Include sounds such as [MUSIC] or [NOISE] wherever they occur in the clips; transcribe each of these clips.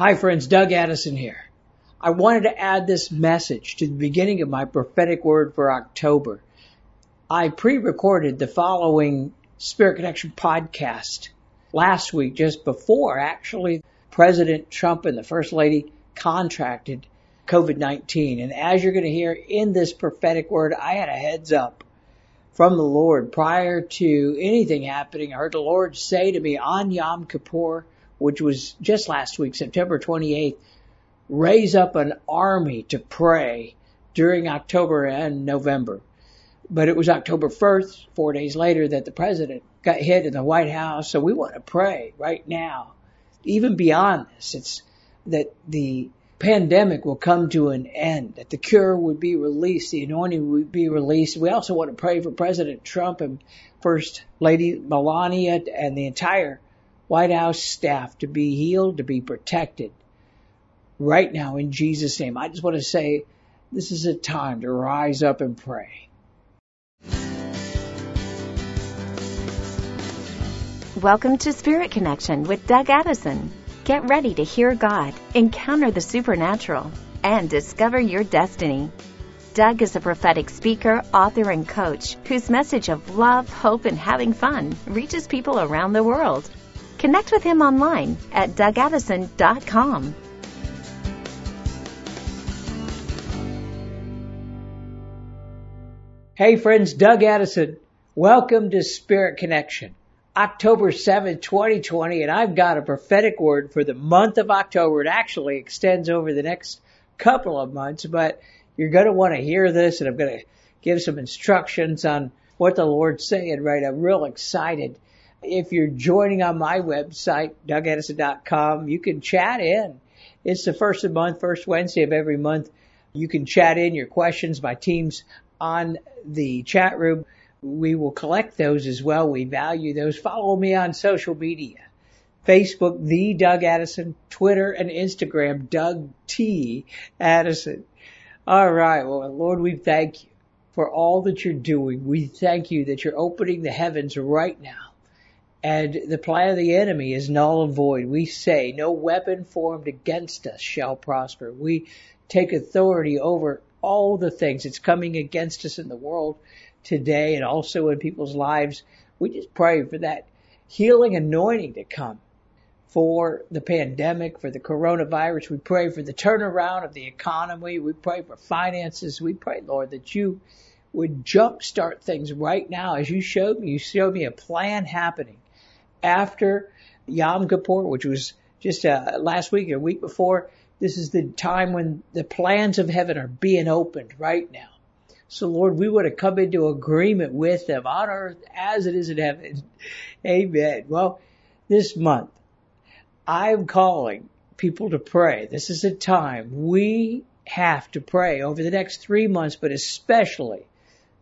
Hi friends, Doug Addison here. I wanted to add this message to the beginning of my prophetic word for October. I pre-recorded the following Spirit Connection podcast last week, just before actually President Trump and the First Lady contracted COVID-19. And as you're going to hear in this prophetic word, I had a heads up from the Lord prior to anything happening. I heard the Lord say to me on Yom Kippur, which was just last week, September 28th, raise up an army to pray during October and November. But it was October 1st, four days later, that the president got hit in the White House. So we want to pray right now, even beyond this. It's that the pandemic will come to an end, that the cure would be released, the anointing would be released. We also want to pray for President Trump and First Lady Melania and the entire White House staff to be healed, to be protected right now in Jesus' name. I just want to say this is a time to rise up and pray. Welcome to Spirit Connection with Doug Addison. Get ready to hear God, encounter the supernatural, and discover your destiny. Doug is a prophetic speaker, author, and coach whose message of love, hope, and having fun reaches people around the world. Connect with him online at dougaddison.com. Hey friends, Doug Addison. Welcome to Spirit Connection. October 7th, 2020, and I've got a prophetic word for the month of October. It actually extends over the next couple of months, but you're going to want to hear this and I'm going to give some instructions on what the Lord's saying, right? I'm real excited if you're joining on my website, dougaddison.com, you can chat in. It's the first of the month, first Wednesday of every month. You can chat in your questions. My team's on the chat room. We will collect those as well. We value those. Follow me on social media. Facebook, the Doug Addison, Twitter and Instagram, Doug T. Addison. All right. Well, Lord, we thank you for all that you're doing. We thank you that you're opening the heavens right now and the plan of the enemy is null and void. We say, no weapon formed against us shall prosper. We take authority over all the things that's coming against us in the world today and also in people's lives. We just pray for that healing anointing to come for the pandemic, for the coronavirus. We pray for the turnaround of the economy. We pray for finances. We pray, Lord, that you would jumpstart things right now as you showed me. You showed me a plan happening after Yom Kippur, which was just uh, last week or week before. This is the time when the plans of heaven are being opened right now. So Lord, we want to come into agreement with them on earth as it is in heaven. [LAUGHS] Amen. Well, this month, I'm calling people to pray. This is a time we have to pray over the next three months, but especially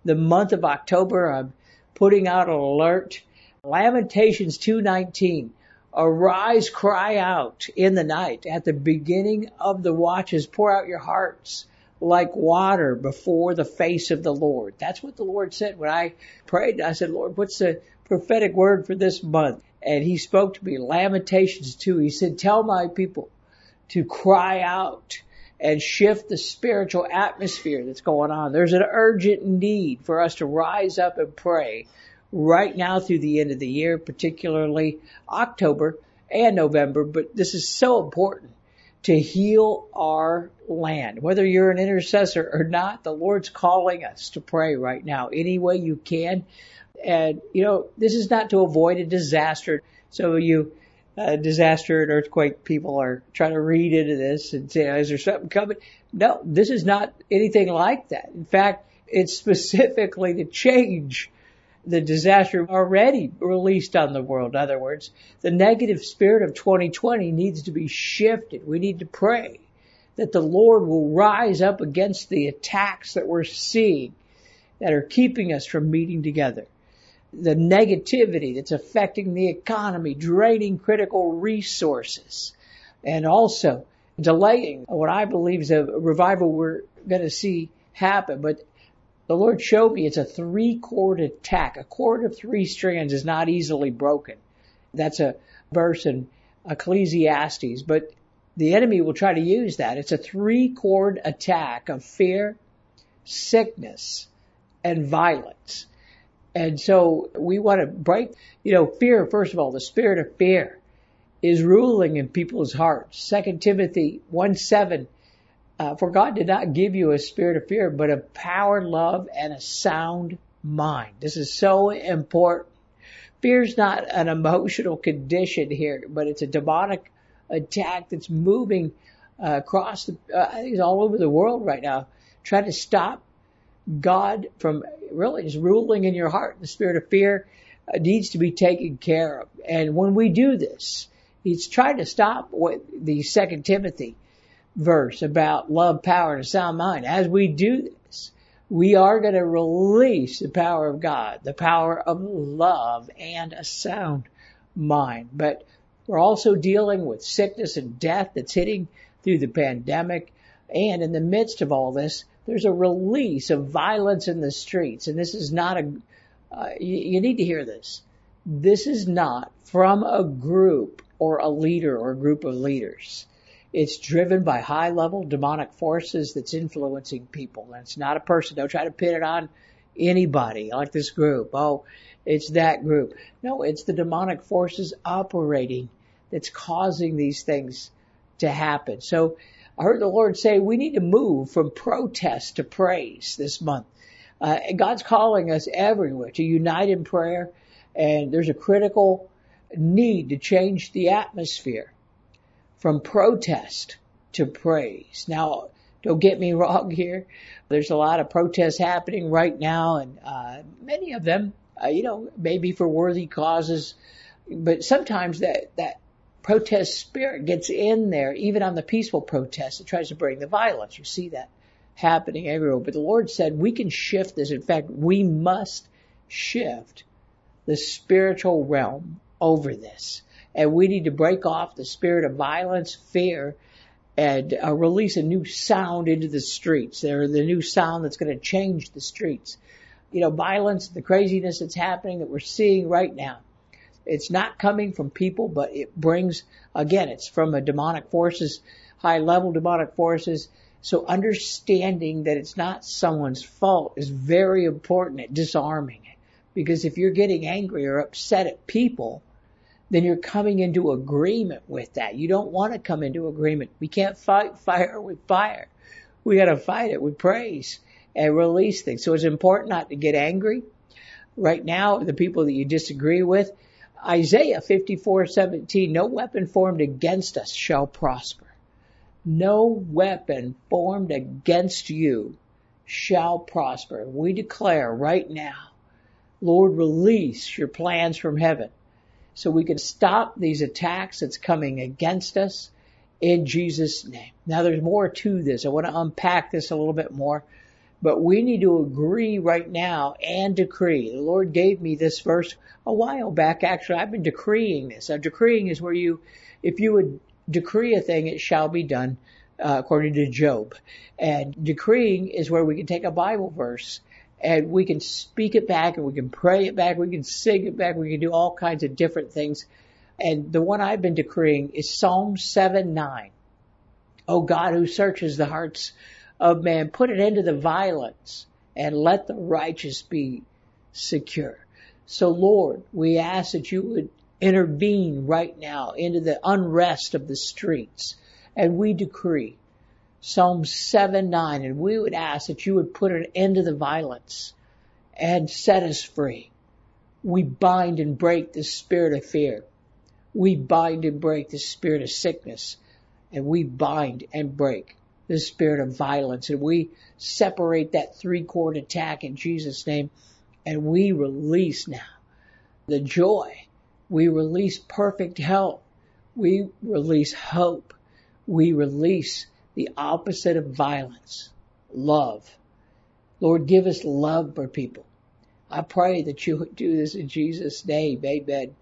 the month of October. I'm putting out an alert Lamentations 2:19 Arise, cry out in the night at the beginning of the watches pour out your hearts like water before the face of the Lord. That's what the Lord said when I prayed. I said, Lord, what's the prophetic word for this month? And he spoke to me, Lamentations 2. He said, tell my people to cry out and shift the spiritual atmosphere that's going on. There's an urgent need for us to rise up and pray right now through the end of the year, particularly October and November. But this is so important to heal our land. Whether you're an intercessor or not, the Lord's calling us to pray right now any way you can. And, you know, this is not to avoid a disaster. So you, uh, disaster and earthquake people are trying to read into this and say, is there something coming? No, this is not anything like that. In fact, it's [LAUGHS] specifically to change the disaster already released on the world. In other words, the negative spirit of 2020 needs to be shifted. We need to pray that the Lord will rise up against the attacks that we're seeing that are keeping us from meeting together. The negativity that's affecting the economy, draining critical resources, and also delaying what I believe is a revival we're going to see happen. But the Lord showed me it's a three cord attack. A cord of three strands is not easily broken. That's a verse in Ecclesiastes. But the enemy will try to use that. It's a three cord attack of fear, sickness, and violence. And so we want to break, you know, fear, first of all, the spirit of fear is ruling in people's hearts. Second Timothy 1 7, uh, for God did not give you a spirit of fear, but of power, love, and a sound mind. This is so important. Fear is not an emotional condition here, but it's a demonic attack that's moving uh, across the, uh, I think it's all over the world right now, trying to stop God from really just ruling in your heart. The spirit of fear uh, needs to be taken care of. And when we do this, he's trying to stop what the second Timothy verse about love, power, and a sound mind. As we do this, we are going to release the power of God, the power of love and a sound mind. But we're also dealing with sickness and death that's hitting through the pandemic. And in the midst of all this, there's a release of violence in the streets. And this is not a, uh, you, you need to hear this. This is not from a group or a leader or a group of leaders. It's driven by high level demonic forces that's influencing people. And it's not a person. Don't try to pin it on anybody like this group. Oh, it's that group. No, it's the demonic forces operating that's causing these things to happen. So I heard the Lord say we need to move from protest to praise this month. Uh, God's calling us everywhere to unite in prayer, and there's a critical need to change the atmosphere from protest to praise. Now, don't get me [LAUGHS] wrong here. There's a lot of protests happening right now, and uh, many of them, uh, you know, maybe for worthy causes. But sometimes that that protest spirit gets in there, even on the peaceful protests. It tries to bring the violence. You see that happening everywhere. But the Lord said we can shift this. In fact, we must shift the spiritual realm over this and we need to break off the spirit of violence, fear, and uh, release a new sound into the streets. They're the new sound that's going to change the streets. You know, violence, the craziness that's happening that we're seeing right now. It's not coming from people, but it brings, again, it's from a demonic forces, high level demonic forces. So understanding that it's not someone's fault is very important at disarming it. Because if you're getting angry or upset at people, then you're coming into agreement with that. You don't want to come into agreement. We can't fight fire with fire. We got to fight it with praise and release things. So it's important not to get angry. Right now, the people that you disagree with, Isaiah 54:17, no weapon formed against us shall prosper. No weapon formed against you shall prosper. We declare right now, Lord, release your plans from heaven so we can stop these attacks that's coming against us in Jesus' name. Now there's more to this. I want to unpack this a little bit more, but we need to agree right now and decree. The Lord gave me this verse a while back. Actually, I've been decreeing this. A decreeing is where you, if you would decree a thing, it shall be done. Uh, according to Job. And decreeing is where we can take a Bible verse and we can speak it back and we can pray it back, we can sing it back, we can do all kinds of different things. And the one I've been decreeing is Psalm 7 9. Oh God who searches the hearts of man, put an end to the violence and let the righteous be secure. So Lord, we ask that you would intervene right now into the unrest of the streets. And we decree Psalm 7 9, and we would ask that you would put an end to the violence and set us free. We bind and break the spirit of fear. We bind and break the spirit of sickness. And we bind and break the spirit of violence. And we separate that three cord attack in Jesus' name. And we release now the joy. We release perfect health. We release hope. We release the opposite of violence, love. Lord, give us love for people. I pray that you would do this in Jesus' name. Amen.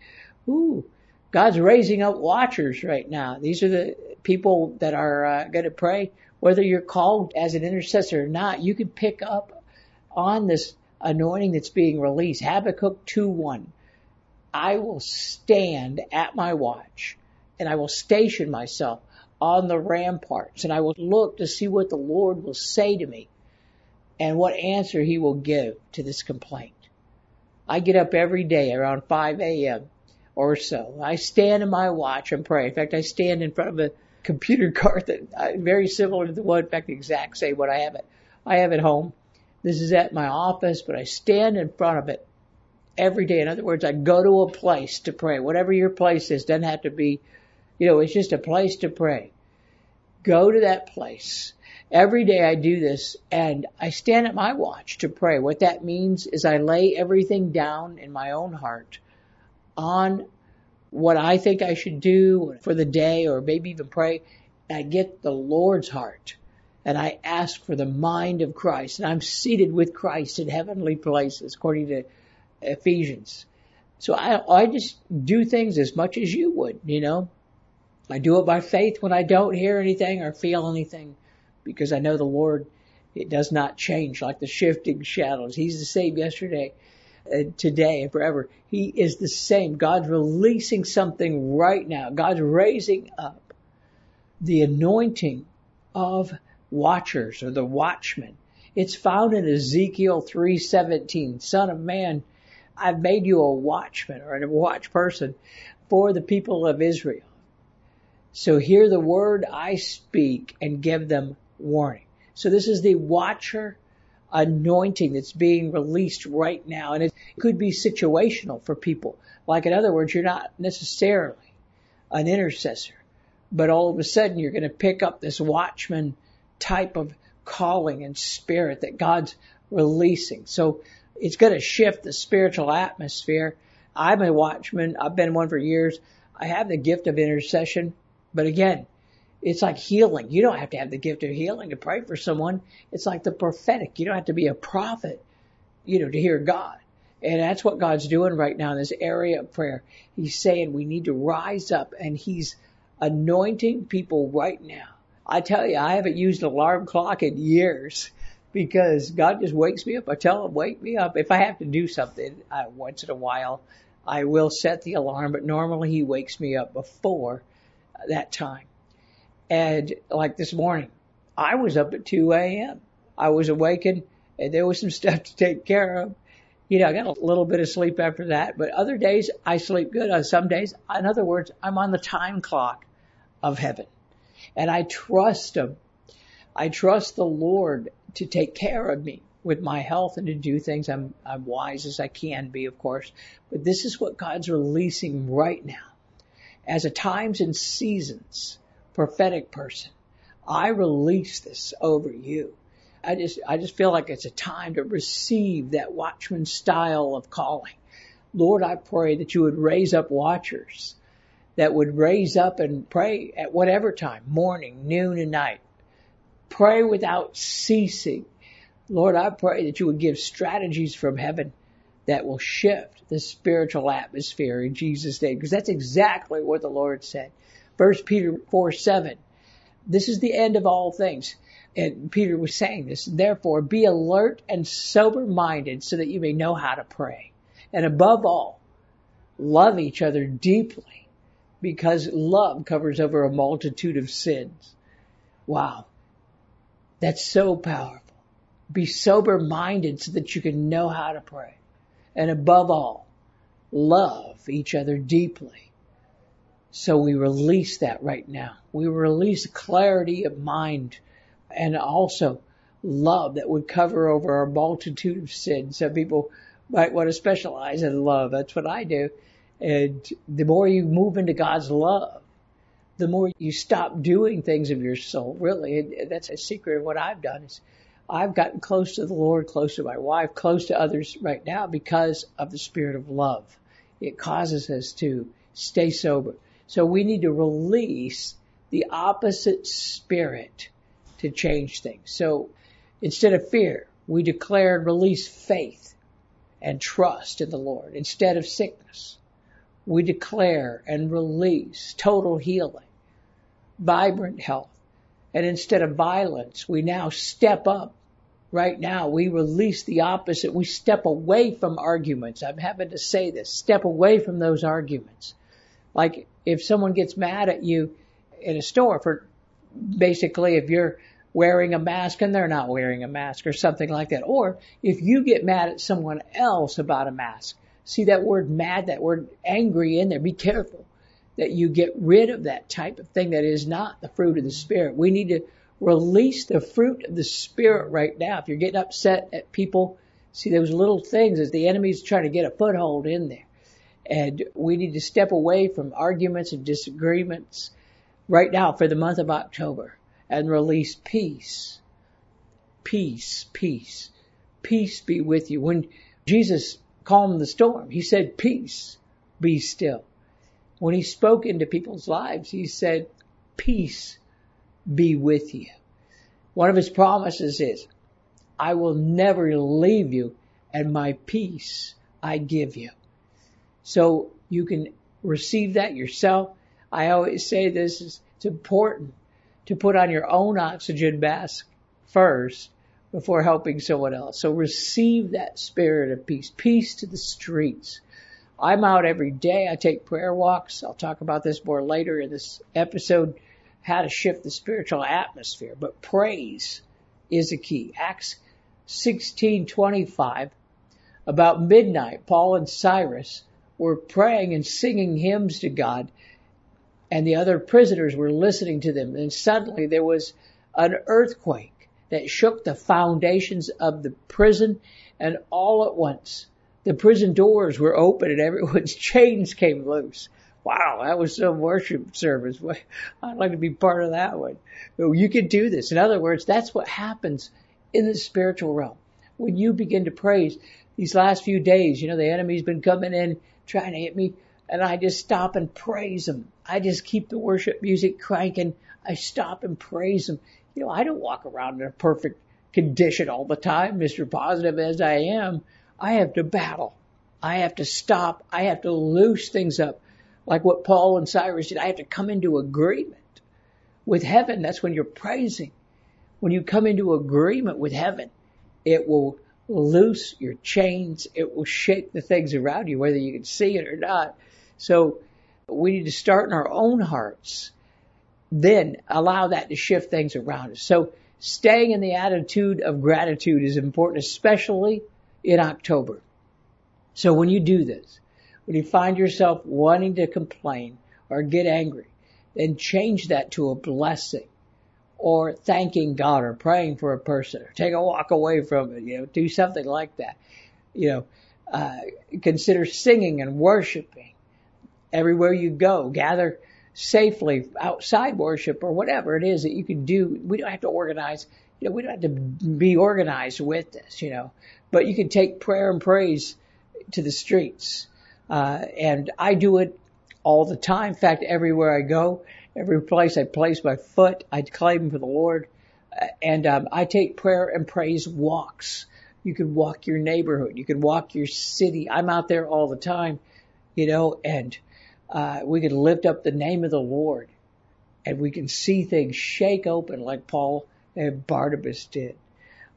Ooh, God's raising up watchers right now. These are the people that are uh, going to pray. Whether you're called as an intercessor or not, you can pick up on this anointing that's being released. Habakkuk 2:1. I will stand at my watch and I will station myself on the ramparts and I will look to see what the Lord will say to me and what answer he will give to this complaint. I get up every day around 5 a.m. or so. I stand in my watch and pray. In fact, I stand in front of a computer cart that uh, very similar to the one, in fact, the exact same what I have it. I have at home. This is at my office, but I stand in front of it every day. In other words, I go to a place to pray. Whatever your place is, doesn't have to be, you know, it's just a place to pray. Go to that place. Every day I do this and I stand at my watch to pray. What that means is I lay everything down in my own heart on what I think I should do for the day or maybe even pray. I get the Lord's heart and I ask for the mind of Christ and I'm seated with Christ in heavenly places according to Ephesians. So I, I just do things as much as you would, you know. I do it by faith when I don't hear anything or feel anything because I know the Lord, it does not change like the shifting shadows. He's the same yesterday, uh, today, and forever. He is the same. God's releasing something right now. God's raising up the anointing of watchers or the watchmen. It's found in Ezekiel 3:17. Son of man, I've made you a watchman or a watch person for the people of Israel. So hear the word I speak and give them warning. So this is the watcher anointing that's being released right now. And it could be situational for people. Like in other words, you're not necessarily an intercessor, but all of a sudden you're going to pick up this watchman type of calling and spirit that God's releasing. So it's going to shift the spiritual atmosphere. I'm a watchman. I've been one for years. I have the gift of intercession, but again, it's like healing. You don't have to have the gift of healing to pray for someone. It's like the prophetic. You don't have to be a prophet, you know, to hear God. And that's what God's doing right now in this area of prayer. He's saying we need to rise up and He's anointing people right now. I tell you, I haven't used an alarm clock in years because God just wakes me up. I tell him, wake me up. If I have to do something uh, once in a while, I will set the alarm, but normally he wakes me up before that time. And like this morning, I was up at 2 a.m. I was awakened and there was some stuff to take care of. You know, I got a little bit of sleep after that, but other days I sleep good. On some days, in other words, I'm on the time clock of heaven and I trust him. I trust the Lord to take care of me with my health and to do things I'm, I'm wise as I can be, of course. But this is what God's releasing right now. As a times and seasons prophetic person, I release this over you. I just, I just feel like it's a time to receive that watchman style of calling. Lord, I pray that you would raise up watchers that would raise up and pray at whatever time, morning, noon, and night, Pray without ceasing. Lord, I pray that you would give strategies from heaven that will shift the spiritual atmosphere in Jesus' name, because that's exactly what the Lord said. First Peter 4 7. This is the end of all things. And Peter was saying this. Therefore, be alert and sober minded so that you may know how to pray. And above all, love each other deeply because love covers over a multitude of sins. Wow. That's so powerful. Be sober minded so that you can know how to pray. And above all, love each other deeply. So we release that right now. We release clarity of mind and also love that would cover over our multitude of sins. Some people might want to specialize in love. That's what I do. And the more you move into God's love, the more you stop doing things of your soul. Really, that's a secret of what I've done is I've gotten close to the Lord, close to my wife, close to others right now because of the spirit of love. It causes us to stay sober. So we need to release the opposite spirit to change things. So instead of fear, we declare and release faith and trust in the Lord. Instead of sickness, we declare and release total healing vibrant health. And instead of violence, we now step up. Right now, we release the opposite. We step away from arguments. I'm having to say this. Step away from those arguments. Like if someone gets mad at you in a store for basically if you're wearing a mask and they're not wearing a mask or something like that. Or if you get mad at someone else about a mask, see that word mad, that word angry in there. Be careful that you get rid of that type of thing that is not the fruit of the Spirit. We need to release the fruit of the Spirit right now. If you're getting upset at people, see those little things as the enemy's trying to get a foothold in there. And we need to step away from arguments and disagreements right now for the month of October and release peace. Peace, peace. Peace be with you. When Jesus calmed the storm, he said, peace, be still. When he spoke into people's lives, he said, peace be with you. One of his promises is, I will never leave you and my peace I give you. So you can receive that yourself. I always say this is, it's important to put on your own oxygen mask first before helping someone else. So receive that spirit of peace. Peace to the streets. I'm out every day. I take prayer walks. I'll talk about this more later in this episode, how to shift the spiritual atmosphere. But praise is a key. Acts 16:25 about midnight, Paul and Silas were praying and singing hymns to God and the other prisoners were listening to them. And suddenly there was an earthquake that shook the foundations of the prison and all at once the prison doors were open and everyone's [LAUGHS] chains came loose. Wow, that was some worship service. I'd like to be part of that one. You can do this. In other words, that's what happens in the spiritual realm. When you begin to praise these last few days, you know, the enemy's been coming in trying to hit me and I just stop and praise him. I just keep the worship music cranking. I stop and praise him. You know, I don't walk around in a perfect condition all the time, Mr. Positive as I am. I have to battle. I have to stop. I have to loose things up. Like what Paul and Silas did. I have to come into agreement with heaven. That's when you're praising. When you come into agreement with heaven, it will loose your chains. It will shake the things around you, whether you can see it or not. So we need to start in our own hearts, then allow that to shift things around us. So staying in the attitude of gratitude is important, especially in October. So when you do this, when you find yourself wanting to complain or get angry, then change that to a blessing or thanking God or praying for a person or take a walk away from it, you know, do something like that. You know, uh, consider singing and worshiping everywhere you go. Gather safely outside worship or whatever it is that you can do. We don't have to organize. You know, we don't have to be organized with this, you know, but you can take prayer and praise to the streets. Uh, and I do it all the time. In fact, everywhere I go, every place I place my foot, I claim for the Lord. Uh, and um, I take prayer and praise walks. You can walk your neighborhood. You can walk your city. I'm out there all the time, you know, and uh, we can lift up the name of the Lord and we can see things shake open like Paul and Barnabas did.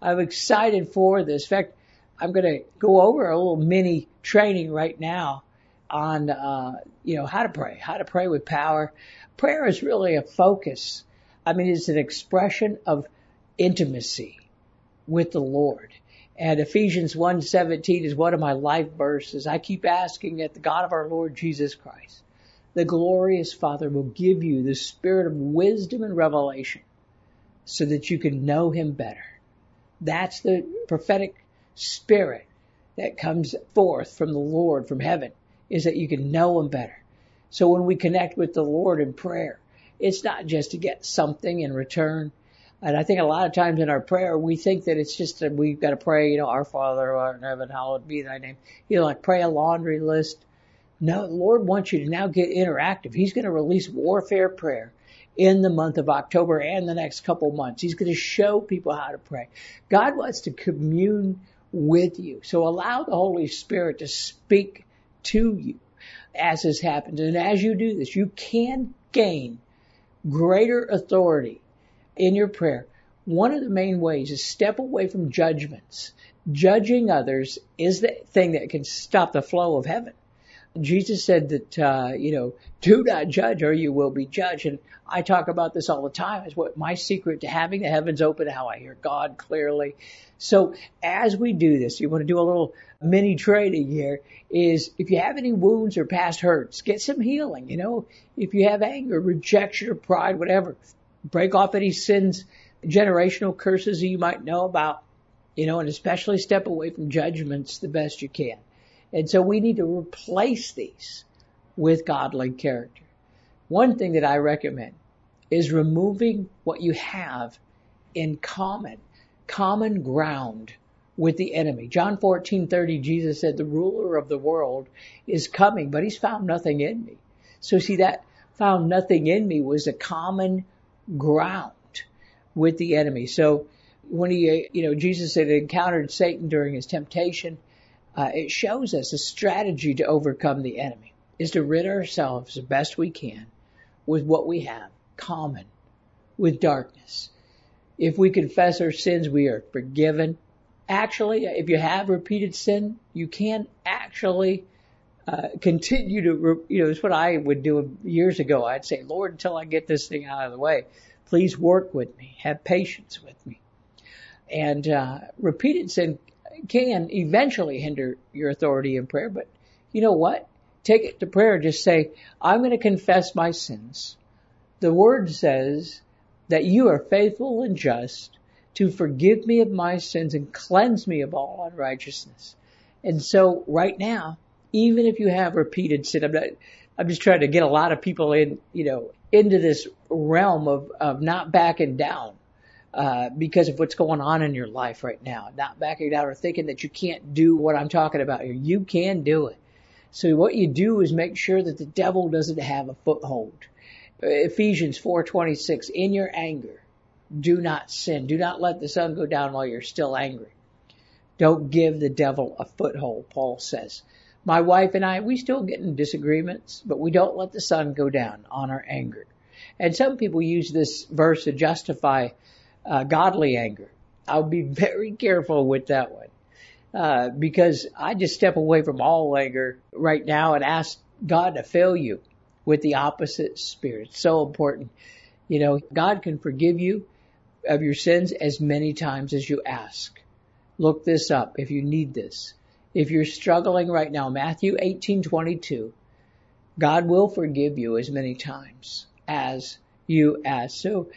I'm excited for this. In fact, I'm going to go over a little mini training right now on, uh, you know, how to pray, how to pray with power. Prayer is really a focus. I mean, it's an expression of intimacy with the Lord. And Ephesians 1:17 is one of my life verses. I keep asking that the God of our Lord Jesus Christ, the glorious Father, will give you the spirit of wisdom and revelation so that you can know him better. That's the prophetic spirit that comes forth from the Lord from heaven is that you can know him better. So when we connect with the Lord in prayer, it's not just to get something in return. And I think a lot of times in our prayer, we think that it's just that we've got to pray, you know, our Father who art in heaven, hallowed be thy name. You know, like pray a laundry list. No, the Lord wants you to now get interactive. He's going to release warfare prayer in the month of October and the next couple months. He's going to show people how to pray. God wants to commune with you. So allow the Holy Spirit to speak to you as this happens. And as you do this, you can gain greater authority in your prayer, one of the main ways is step away from judgments. Judging others is the thing that can stop the flow of heaven. Jesus said that, uh, you know, do not judge or you will be judged. And I talk about this all the time. Is what my secret to having the heavens open, how I hear God clearly. So as we do this, you want to do a little mini training here is if you have any wounds or past hurts, get some healing. You know, if you have anger, rejection or pride, whatever, break off any sins, generational curses that you might know about, you know, and especially step away from judgments the best you can. And so we need to replace these with godly character. One thing that I recommend is removing what you have in common, common ground with the enemy. John 14:30 Jesus said the ruler of the world is coming, but he's found nothing in me. So see that found nothing in me was a common ground with the enemy. So when he, uh, you know, Jesus had encountered Satan during his temptation, uh, it shows us a strategy to overcome the enemy is to rid ourselves the best we can with what we have common with darkness. If we confess our sins, we are forgiven. Actually, if you have repeated sin, you can actually uh, continue to, you know, it's what I would do years ago. I'd say, Lord, until I get this thing out of the way, please work with me, have patience with me. And uh, repeated sin can eventually hinder your authority in prayer, but you know what? Take it to prayer. Just say, I'm going to confess my sins. The word says that you are faithful and just to forgive me of my sins and cleanse me of all unrighteousness. And so right now, even if you have repeated sin, I'm not, I'm just trying to get a lot of people in, you know, into this realm of, of not backing down uh, because of what's going on in your life right now. Not backing down or thinking that you can't do what I'm talking about here. You can do it. So what you do is make sure that the devil doesn't have a foothold. Ephesians 4:26 in your anger do not sin. Do not let the sun go down while you're still angry. Don't give the devil a foothold, Paul says. My wife and I, we still get in disagreements, but we don't let the sun go down on our anger. And some people use this verse to justify uh, godly anger. I'll be [LAUGHS] very careful with that one. Uh, because I just step away from all anger right now and ask God to fill you with the opposite spirit. So important. You know, God can forgive you of your sins as many times as you ask. Look this up if you need this. If you're struggling right now, Matthew 18:22, God will forgive you as many times as you ask. So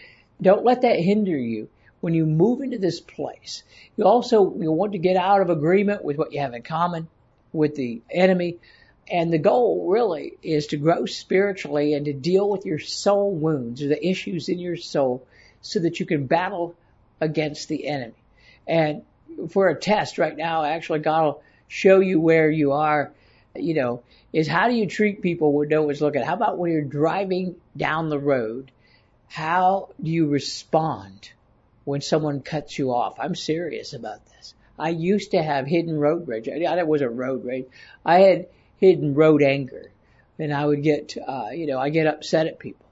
don't let that hinder you when you move into this place. You also you want to get out of agreement with what you have in common with the enemy. And the goal really is to grow spiritually and to deal with your soul wounds or the issues in your soul so that you can battle against the enemy. And for a test right now, actually God will show you where you are, you know, is how do you treat people when no one's looking? How about when you're driving down the road how do you respond when someone cuts you off? I'm serious about this. I used to have hidden road rage. I was a road rage. I had hidden road anger, and I would get, uh, you know, I get upset at people.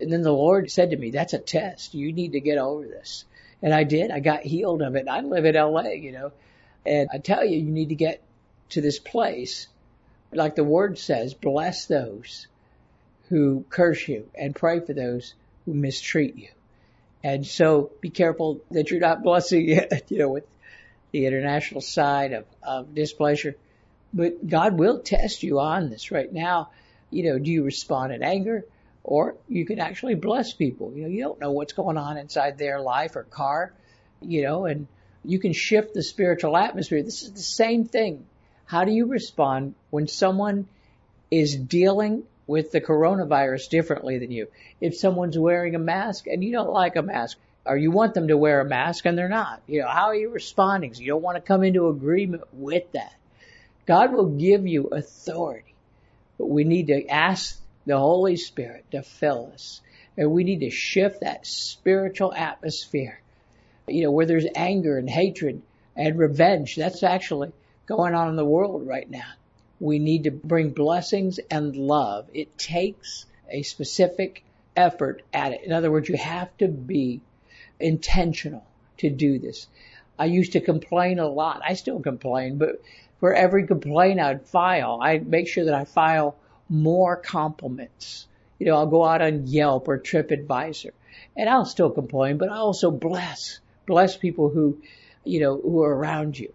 And then the Lord said to me, "That's a test. You need to get over this." And I did. I got healed of it. I live in LA, you know, and I tell you, you need to get to this place, like the Word says, bless those who curse you and pray for those who mistreat you. And so be careful that you're not blessing, [LAUGHS] you know, with the international side of, of displeasure. But God will test you on this right now. You know, do you respond in anger? Or you can actually bless people. You know, you don't know what's going on inside their life or car, you know, and you can shift the spiritual atmosphere. This is the same thing. How do you respond when someone is dealing with the coronavirus differently than you. If someone's wearing a mask and you don't like a mask, or you want them to wear a mask and they're not, you know, how are you responding? So you don't want to come into agreement with that. God will give you authority, but we need to ask the Holy Spirit to fill us. And we need to shift that spiritual atmosphere. You know, where there's anger and hatred and revenge, that's actually going on in the world right now. We need to bring blessings and love. It takes a specific effort at it. In other words, you have to be intentional to do this. I used to complain a lot. I still complain, but For every complaint I'd file, I'd make sure that I file more compliments. You know, I'll go out on Yelp or TripAdvisor and I'll still complain, but I also bless, bless people who, you know, who are around you.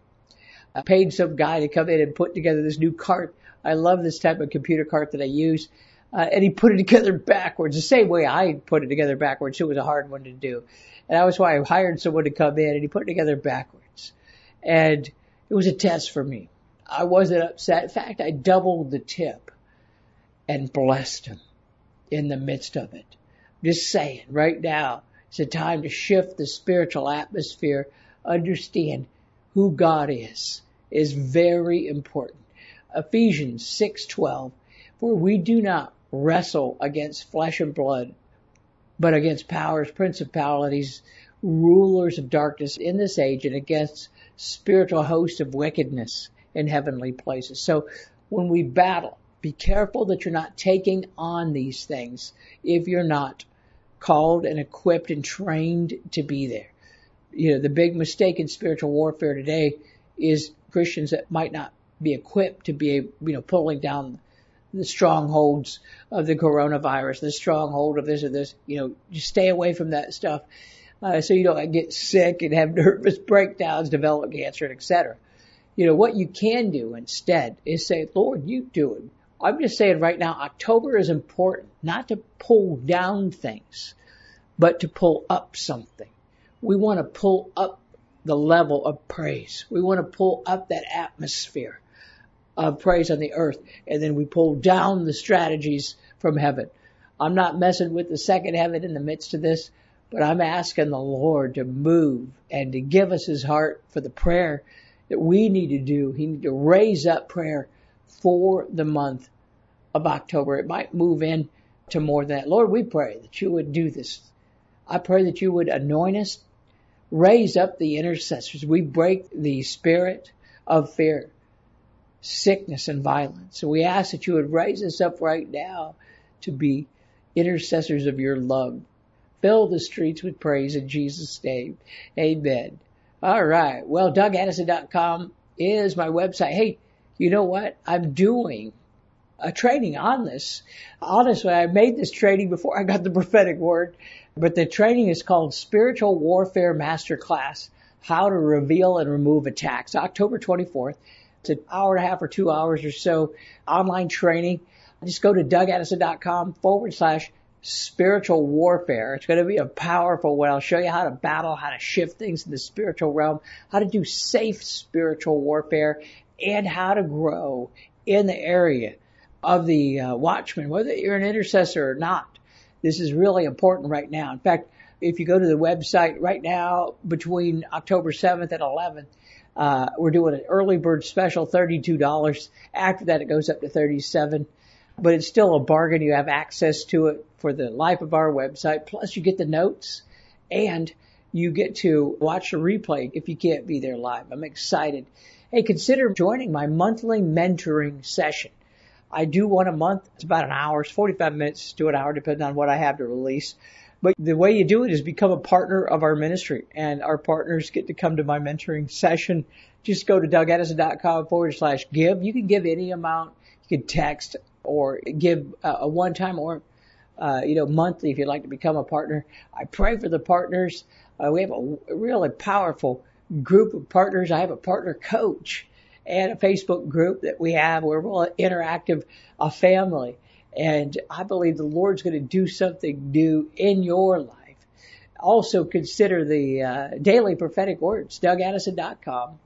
I paid some guy to come in and put together this new cart. I love this type of computer cart that I use. Uh, and he put it together backwards, the same way I put it together backwards. It was a hard one to do. And that was why I hired someone to come in and he put it together backwards. And it was a test for me. I wasn't upset. In fact, I doubled the tip and blessed him in the midst of it. Just saying, right now, it's a time to shift the spiritual atmosphere, understand who God is, is very important. Ephesians 6:12 For we do not wrestle against flesh and blood, but against powers, principalities, rulers of darkness in this age and against spiritual hosts of wickedness in heavenly places. So when we battle, be careful that you're not taking on these things if you're not called and equipped and trained to be there. You know, the big mistake in spiritual warfare today is Christians that might not be equipped to be, you know, pulling down the strongholds of the coronavirus, the stronghold of this or this. You know, just stay away from that stuff uh, so you don't get sick and have [LAUGHS] nervous breakdowns, develop cancer, etc. You know, what you can do instead is say, Lord, you do it. I'm just saying right now, October is important, not to pull down things, but to pull up something. We want to pull up the level of praise. We want to pull up that atmosphere of praise on the earth, and then we pull down the strategies from heaven. I'm not messing with the second heaven in the midst of this, but I'm asking the Lord to move and to give us his heart for the prayer that we need to do. He need to raise up prayer for the month of October. It might move in to more than that. Lord, we pray that you would do this. I pray that you would anoint us, raise up the intercessors. We break the spirit of fear, sickness, and violence. So we ask that you would raise us up right now to be intercessors of your love. Fill the streets with praise in Jesus' name. Amen. All right. Well, DougAddison.com is my website. Hey, you know what? I'm doing a training on this. Honestly, I made this training before I got the prophetic word, but the training is called Spiritual Warfare Masterclass, How to Reveal and Remove Attacks, October 24th. It's an hour and a half or two hours or so online training. Just go to DougAddison.com forward slash spiritual warfare. It's going to be a powerful one. I'll show you how to battle, how to shift things in the spiritual realm, how to do safe spiritual warfare, and how to grow in the area of the uh, watchman, whether you're an intercessor or not. This is really important right now. In fact, if you go to the website right now between October 7th and 11th, uh, we're doing an early bird special, $32. After that, it goes up to 37 but it's still a bargain. You have access to it for the life of our website. Plus you get the notes and you get to watch the replay if you can't be there live. I'm excited. Hey, consider joining my monthly mentoring session. I do one a month. It's about an hour. It's 45 minutes to an hour, depending on what I have to release. But the way you do it is become a partner of our ministry and our partners get to come to my mentoring session. Just go to dougaddison.com forward slash give. You can give any amount. You can text or give a one time or uh, you know monthly if you'd like to become a partner. I pray for the partners. Uh, we have a really powerful group of partners. I have a partner coach and a Facebook group that we have. where We're all interactive, a family. And I believe the Lord's going to do something new in your life. Also consider the uh, daily prophetic words, dougaddison.com,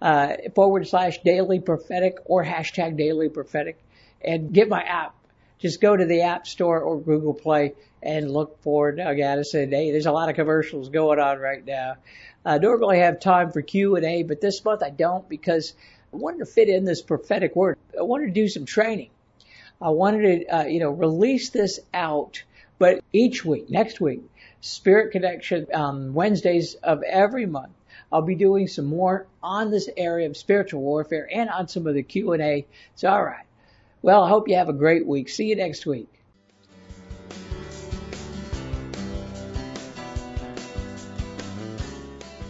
uh, forward slash daily prophetic or hashtag daily prophetic and get my app. Just go to the App Store or Google Play and look for Doug Addison. Hey, there's a lot of commercials going on right now. I normally have time for Q and A, but this month I don't because I wanted to fit in this prophetic word. I wanted to do some training. I wanted to, uh, you know, release this out, but each week, next week, Spirit Connection, um, Wednesdays of every month, I'll be doing some more on this area of spiritual warfare and on some of the Q and A. So, all right. Well, I hope you have a great week. See you next week.